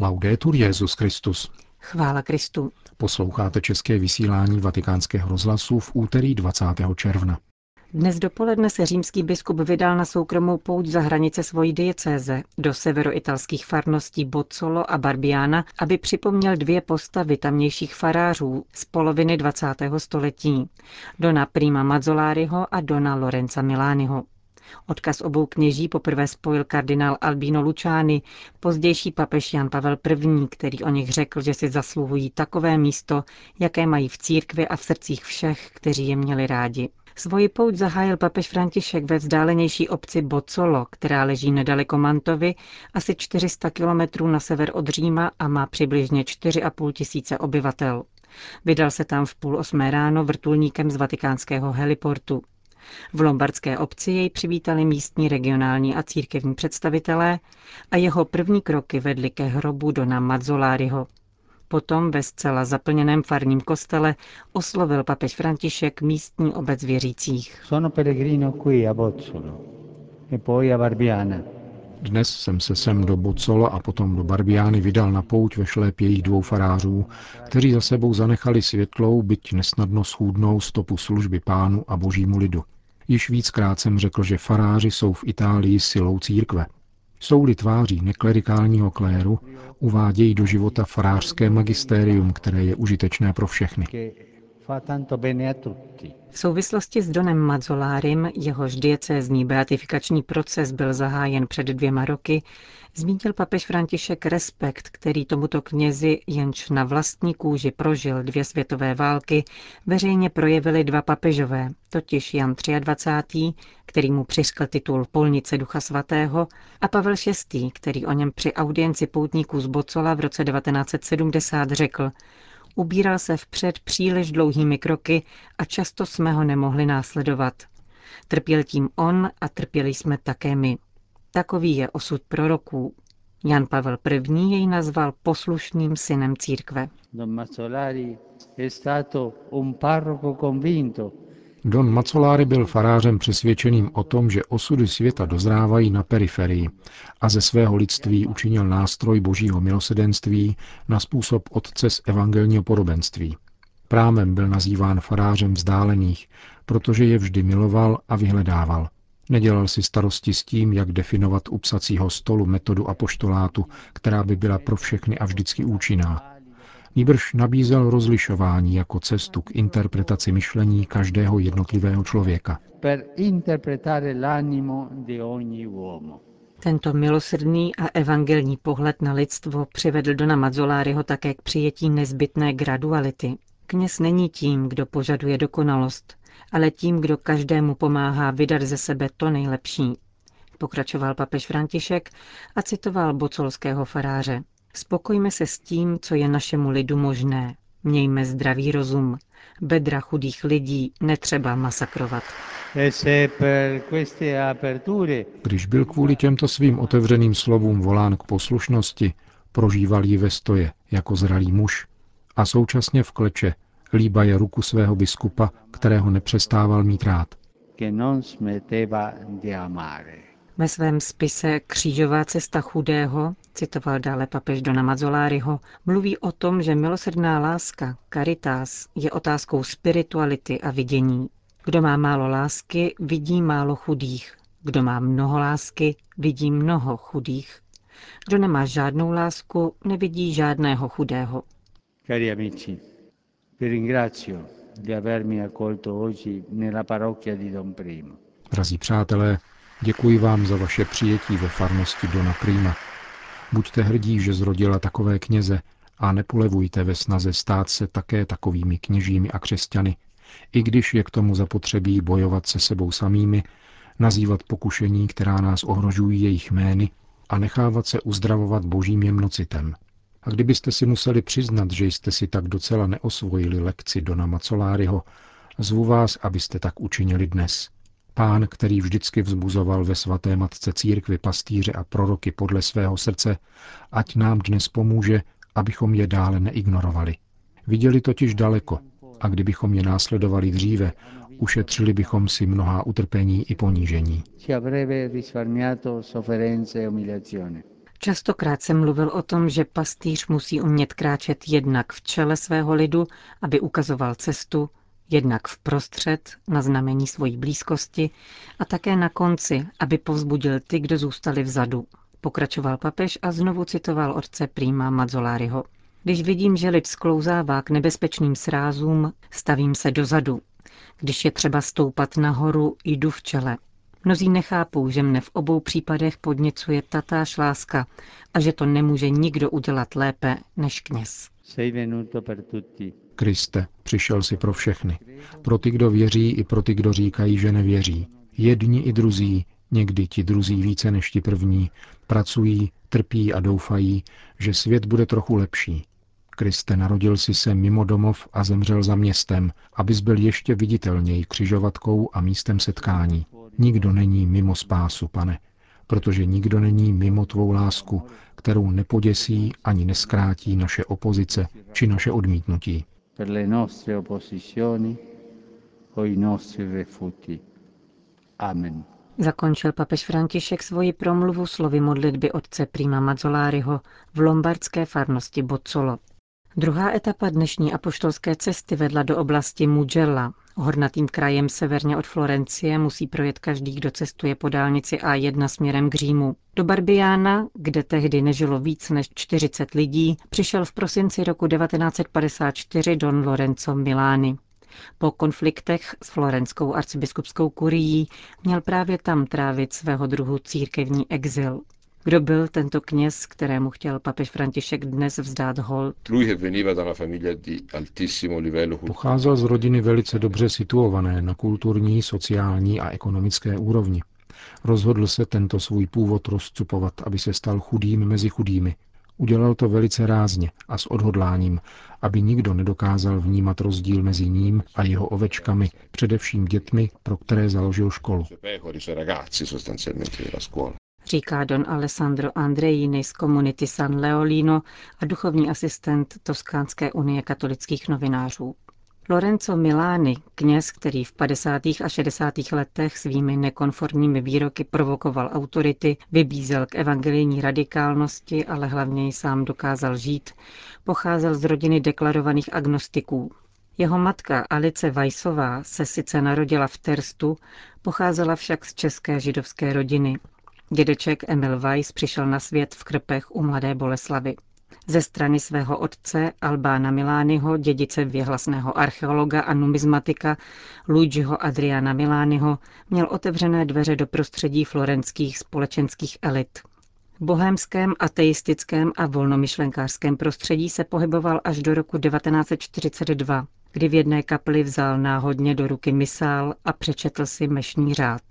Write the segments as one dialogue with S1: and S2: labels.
S1: Laudetur Jezus Christus.
S2: Chvála Kristu.
S1: Posloucháte české vysílání Vatikánského rozhlasu v úterý 20. června.
S2: Dnes dopoledne se římský biskup vydal na soukromou pouť za hranice svojí diecéze do severoitalských farností Bozzolo a Barbiana, aby připomněl dvě postavy tamnějších farářů z poloviny 20. století. Dona Prima Mazzoláriho a Dona Lorenza Milániho. Odkaz obou kněží poprvé spojil kardinál Albino Luciani, pozdější papež Jan Pavel I., který o nich řekl, že si zasluhují takové místo, jaké mají v církvi a v srdcích všech, kteří je měli rádi. Svoji pouť zahájil papež František ve vzdálenější obci Bocolo, která leží nedaleko Mantovy, asi 400 kilometrů na sever od Říma a má přibližně 4,5 tisíce obyvatel. Vydal se tam v půl osmé ráno vrtulníkem z vatikánského heliportu. V lombardské obci jej přivítali místní regionální a církevní představitelé a jeho první kroky vedly ke hrobu Dona Mazzoláriho. Potom ve zcela zaplněném farním kostele oslovil papež František místní obec věřících.
S3: Sono pellegrino qui a Bozzolo e poi a Barbiana.
S1: Dnes jsem se sem do Bocola a potom do Barbiány vydal na pouť ve šlépě dvou farářů, kteří za sebou zanechali světlou, byť nesnadno schůdnou stopu služby pánu a božímu lidu. Již víckrát jsem řekl, že faráři jsou v Itálii silou církve. Jsou-li tváří neklerikálního kléru, uvádějí do života farářské magistérium, které je užitečné pro všechny.
S2: V souvislosti s Donem Mazzolárim, jehož diecézní beatifikační proces byl zahájen před dvěma roky, zmínil papež František respekt, který tomuto knězi, jenž na vlastní kůži prožil dvě světové války, veřejně projevili dva papežové, totiž Jan 23., který mu přiškl titul Polnice Ducha Svatého, a Pavel VI., který o něm při audienci poutníků z Bocola v roce 1970 řekl, Ubíral se vpřed příliš dlouhými kroky a často jsme ho nemohli následovat. Trpěl tím on a trpěli jsme také my. Takový je osud proroků. Jan Pavel I. jej nazval poslušným synem církve.
S3: Don Mazzolari è stato un parroco convinto
S1: Don Macolari byl farářem přesvědčeným o tom, že osudy světa dozrávají na periferii a ze svého lidství učinil nástroj božího milosedenství na způsob otce z evangelního podobenství. Prámem byl nazýván farářem vzdálených, protože je vždy miloval a vyhledával. Nedělal si starosti s tím, jak definovat u psacího stolu metodu apoštolátu, která by byla pro všechny a vždycky účinná. Nýbrž nabízel rozlišování jako cestu k interpretaci myšlení každého jednotlivého člověka.
S2: Tento milosrdný a evangelní pohled na lidstvo přivedl Dona Mazzoláriho také k přijetí nezbytné graduality. Kněz není tím, kdo požaduje dokonalost, ale tím, kdo každému pomáhá vydat ze sebe to nejlepší. Pokračoval papež František a citoval bocolského faráře. Spokojme se s tím, co je našemu lidu možné. Mějme zdravý rozum. Bedra chudých lidí netřeba masakrovat.
S1: Když byl kvůli těmto svým otevřeným slovům volán k poslušnosti, prožíval ji ve stoje jako zralý muž a současně v kleče líbaje ruku svého biskupa, kterého nepřestával mít rád.
S2: Ve svém spise Křížová cesta chudého, citoval dále papež Dona Mazzoláriho, mluví o tom, že milosrdná láska, caritas, je otázkou spirituality a vidění. Kdo má málo lásky, vidí málo chudých. Kdo má mnoho lásky, vidí mnoho chudých. Kdo nemá žádnou lásku, nevidí žádného chudého.
S3: Cari amici, vi ringrazio di avermi accolto oggi nella parrocchia di Don Primo.
S1: Drazí přátelé, Děkuji vám za vaše přijetí ve farnosti Dona Prima. Buďte hrdí, že zrodila takové kněze a nepolevujte ve snaze stát se také takovými kněžími a křesťany, i když je k tomu zapotřebí bojovat se sebou samými, nazývat pokušení, která nás ohrožují jejich jmény a nechávat se uzdravovat božím jemnocitem. A kdybyste si museli přiznat, že jste si tak docela neosvojili lekci Dona Macoláriho, zvu vás, abyste tak učinili dnes. Pán, který vždycky vzbuzoval ve svaté matce církvy pastýře a proroky podle svého srdce, ať nám dnes pomůže, abychom je dále neignorovali. Viděli totiž daleko a kdybychom je následovali dříve, ušetřili bychom si mnohá utrpení i ponížení.
S2: Častokrát jsem mluvil o tom, že pastýř musí umět kráčet jednak v čele svého lidu, aby ukazoval cestu, jednak vprostřed na znamení svojí blízkosti a také na konci, aby povzbudil ty, kdo zůstali vzadu. Pokračoval papež a znovu citoval otce Prima Mazzoláriho. Když vidím, že lid sklouzává k nebezpečným srázům, stavím se dozadu. Když je třeba stoupat nahoru, jdu v čele. Mnozí nechápou, že mne v obou případech podněcuje tatáž láska a že to nemůže nikdo udělat lépe než kněz.
S1: Kriste, přišel si pro všechny. Pro ty, kdo věří, i pro ty, kdo říkají, že nevěří. Jedni i druzí, někdy ti druzí více než ti první, pracují, trpí a doufají, že svět bude trochu lepší. Kriste, narodil si se mimo domov a zemřel za městem, abys byl ještě viditelněji křižovatkou a místem setkání. Nikdo není mimo spásu, pane, protože nikdo není mimo tvou lásku, kterou nepoděsí ani neskrátí naše opozice či naše odmítnutí.
S2: Amen. Zakončil papež František svoji promluvu slovy modlitby otce Prima Mazzoláriho v lombardské farnosti Bozzolo. Druhá etapa dnešní apoštolské cesty vedla do oblasti Mugello. Hornatým krajem severně od Florencie musí projet každý, kdo cestuje po dálnici A1 směrem k Římu. Do Barbiána, kde tehdy nežilo víc než 40 lidí, přišel v prosinci roku 1954 don Lorenzo Milány. Po konfliktech s florenskou arcibiskupskou kurií měl právě tam trávit svého druhu církevní exil. Kdo byl tento kněz, kterému chtěl papež František dnes vzdát hold?
S1: Pocházel z rodiny velice dobře situované na kulturní, sociální a ekonomické úrovni. Rozhodl se tento svůj původ rozcupovat, aby se stal chudým mezi chudými. Udělal to velice rázně a s odhodláním, aby nikdo nedokázal vnímat rozdíl mezi ním a jeho ovečkami, především dětmi, pro které založil školu
S2: říká don Alessandro Andreini z komunity San Leolino a duchovní asistent Toskánské unie katolických novinářů. Lorenzo Milani, kněz, který v 50. a 60. letech svými nekonformními výroky provokoval autority, vybízel k evangelijní radikálnosti, ale hlavně ji sám dokázal žít, pocházel z rodiny deklarovaných agnostiků. Jeho matka Alice Vajsová se sice narodila v Terstu, pocházela však z české židovské rodiny. Dědeček Emil Weiss přišel na svět v Krpech u mladé Boleslavy. Ze strany svého otce Albána Milányho, dědice věhlasného archeologa a numizmatika Luigiho Adriana Milányho, měl otevřené dveře do prostředí florenských společenských elit. V bohémském, ateistickém a volnomyšlenkářském prostředí se pohyboval až do roku 1942, kdy v jedné kapli vzal náhodně do ruky misál a přečetl si mešní řád.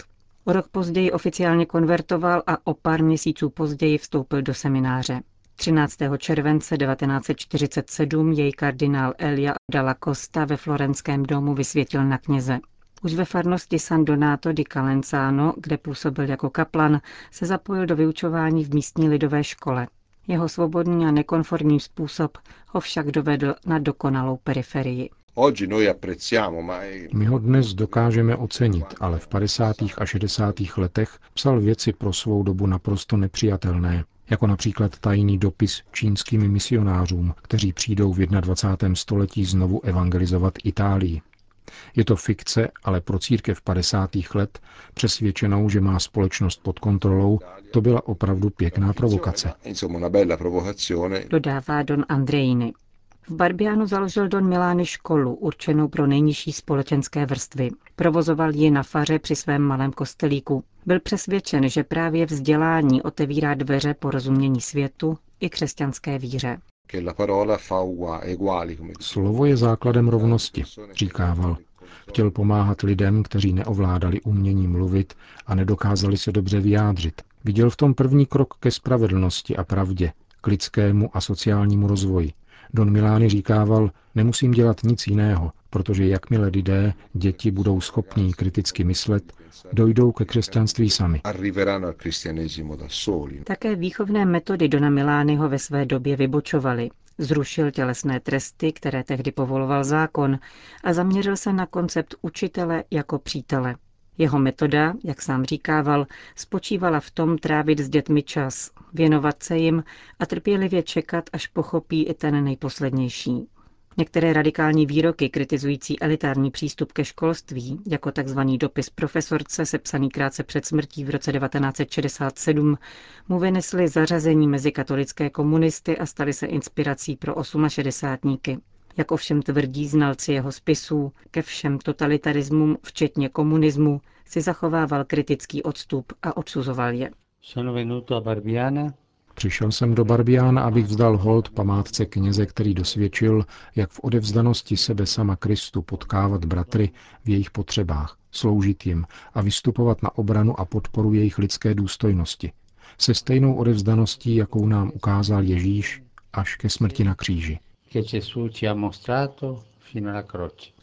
S2: O rok později oficiálně konvertoval a o pár měsíců později vstoupil do semináře. 13. července 1947 jej kardinál Elia Dalla Costa ve florenském domu vysvětil na kněze. Už ve farnosti San Donato di Calenzano, kde působil jako kaplan, se zapojil do vyučování v místní lidové škole. Jeho svobodný a nekonformní způsob ho však dovedl na dokonalou periferii.
S1: My ho dnes dokážeme ocenit, ale v 50. a 60. letech psal věci pro svou dobu naprosto nepřijatelné, jako například tajný dopis čínským misionářům, kteří přijdou v 21. století znovu evangelizovat Itálii. Je to fikce, ale pro církev 50. let, přesvědčenou, že má společnost pod kontrolou, to byla opravdu pěkná provokace.
S2: Dodává Don Andrejny. V Barbianu založil Don Milány školu, určenou pro nejnižší společenské vrstvy. Provozoval ji na faře při svém malém kostelíku. Byl přesvědčen, že právě vzdělání otevírá dveře porozumění světu i křesťanské víře.
S1: Slovo je základem rovnosti, říkával. Chtěl pomáhat lidem, kteří neovládali umění mluvit a nedokázali se dobře vyjádřit. Viděl v tom první krok ke spravedlnosti a pravdě, k lidskému a sociálnímu rozvoji. Don Milány říkával, nemusím dělat nic jiného, protože jakmile lidé, děti budou schopní kriticky myslet, dojdou ke křesťanství sami.
S2: Také výchovné metody Dona Milányho ve své době vybočovaly. Zrušil tělesné tresty, které tehdy povoloval zákon, a zaměřil se na koncept učitele jako přítele. Jeho metoda, jak sám říkával, spočívala v tom trávit s dětmi čas, věnovat se jim a trpělivě čekat, až pochopí i ten nejposlednější. Některé radikální výroky kritizující elitární přístup ke školství, jako tzv. dopis profesorce sepsaný krátce před smrtí v roce 1967, mu vynesly zařazení mezi katolické komunisty a staly se inspirací pro 68. Jak ovšem tvrdí znalci jeho spisů, ke všem totalitarismům, včetně komunismu, si zachovával kritický odstup a odsuzoval je.
S1: Přišel jsem do Barbiána, abych vzdal hold památce kněze, který dosvědčil, jak v odevzdanosti sebe sama Kristu potkávat bratry v jejich potřebách, sloužit jim a vystupovat na obranu a podporu jejich lidské důstojnosti. Se stejnou odevzdaností, jakou nám ukázal Ježíš až ke smrti na kříži.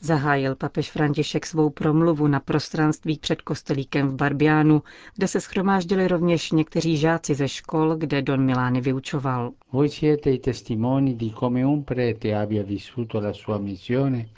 S2: Zahájil papež František svou promluvu na prostranství před kostelíkem v Barbiánu, kde se schromáždili rovněž někteří žáci ze škol, kde Don Milány vyučoval.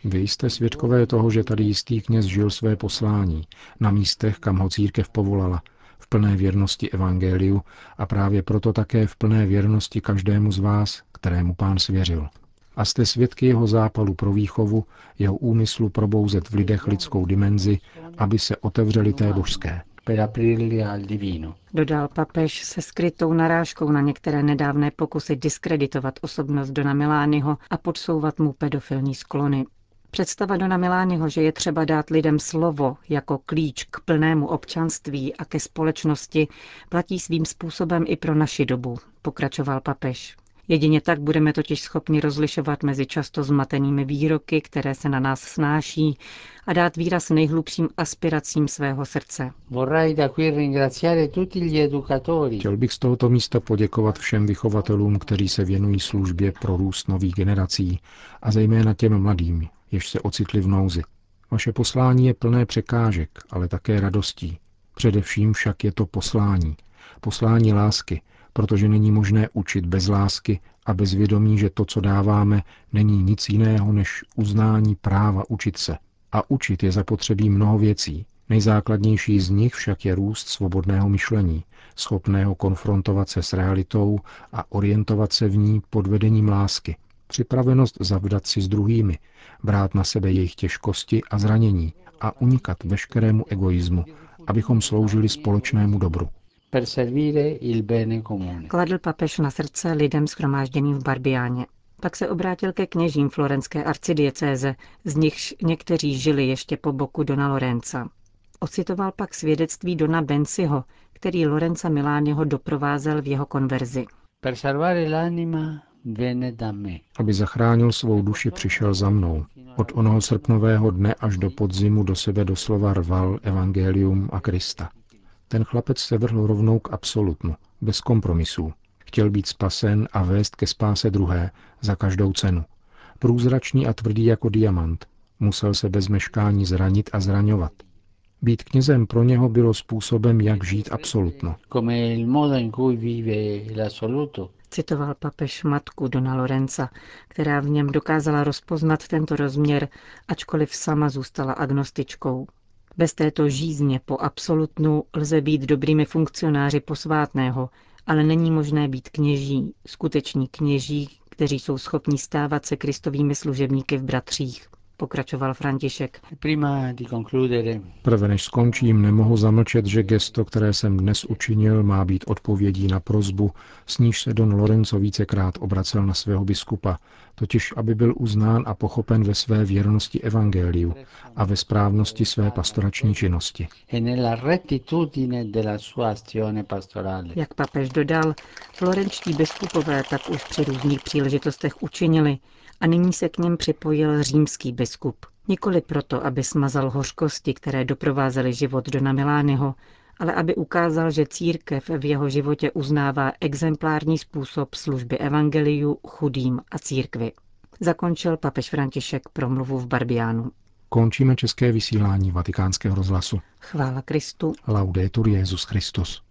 S1: Vy jste svědkové toho, že tady jistý kněz žil své poslání na místech, kam ho církev povolala, v plné věrnosti evangeliu a právě proto také v plné věrnosti každému z vás, kterému pán svěřil a jste svědky jeho zápalu pro výchovu, jeho úmyslu probouzet v lidech lidskou dimenzi, aby se otevřeli té božské.
S2: Dodal papež se skrytou narážkou na některé nedávné pokusy diskreditovat osobnost Dona Milányho a podsouvat mu pedofilní sklony. Představa Dona Milányho, že je třeba dát lidem slovo jako klíč k plnému občanství a ke společnosti, platí svým způsobem i pro naši dobu, pokračoval papež. Jedině tak budeme totiž schopni rozlišovat mezi často zmatenými výroky, které se na nás snáší, a dát výraz nejhlubším aspiracím svého srdce.
S1: Chtěl bych z tohoto místa poděkovat všem vychovatelům, kteří se věnují službě pro růst nových generací a zejména těm mladým, jež se ocitli v nouzi. Vaše poslání je plné překážek, ale také radostí. Především však je to poslání. Poslání lásky, protože není možné učit bez lásky a bez vědomí, že to, co dáváme, není nic jiného než uznání práva učit se. A učit je zapotřebí mnoho věcí. Nejzákladnější z nich však je růst svobodného myšlení, schopného konfrontovat se s realitou a orientovat se v ní pod vedením lásky. Připravenost zavdat si s druhými, brát na sebe jejich těžkosti a zranění a unikat veškerému egoismu, abychom sloužili společnému dobru
S3: per servire il bene comune.
S2: Kladl papež na srdce lidem schromážděným v Barbiáně. Pak se obrátil ke kněžím florenské arcidiecéze, z nichž někteří žili ještě po boku Dona Lorenza. Ocitoval pak svědectví Dona Bensiho, který Lorenza Milániho doprovázel v jeho konverzi.
S3: Per salvare l'anima venne da me.
S1: Aby zachránil svou duši, přišel za mnou. Od onoho srpnového dne až do podzimu do sebe doslova rval evangelium a Krista. Ten chlapec se vrhl rovnou k absolutnu, bez kompromisů. Chtěl být spasen a vést ke spáse druhé, za každou cenu. Průzračný a tvrdý jako diamant. Musel se bez meškání zranit a zraňovat. Být knězem pro něho bylo způsobem, jak žít absolutno.
S2: Citoval papež matku Dona Lorenza, která v něm dokázala rozpoznat tento rozměr, ačkoliv sama zůstala agnostičkou. Bez této žízně po absolutnu lze být dobrými funkcionáři posvátného, ale není možné být kněží, skuteční kněží, kteří jsou schopni stávat se kristovými služebníky v bratřích pokračoval František.
S1: Prve než skončím, nemohu zamlčet, že gesto, které jsem dnes učinil, má být odpovědí na prozbu, s níž se Don Lorenzo vícekrát obracel na svého biskupa, totiž aby byl uznán a pochopen ve své věrnosti evangeliu a ve správnosti své pastorační činnosti.
S2: Jak papež dodal, florenčtí biskupové tak už při různých příležitostech učinili, a nyní se k něm připojil římský biskup. Nikoli proto, aby smazal hořkosti, které doprovázely život Dona Milányho, ale aby ukázal, že církev v jeho životě uznává exemplární způsob služby evangeliu chudým a církvi. Zakončil papež František promluvu v Barbiánu.
S1: Končíme české vysílání vatikánského rozhlasu.
S2: Chvála Kristu.
S1: Laudetur Jezus Christus.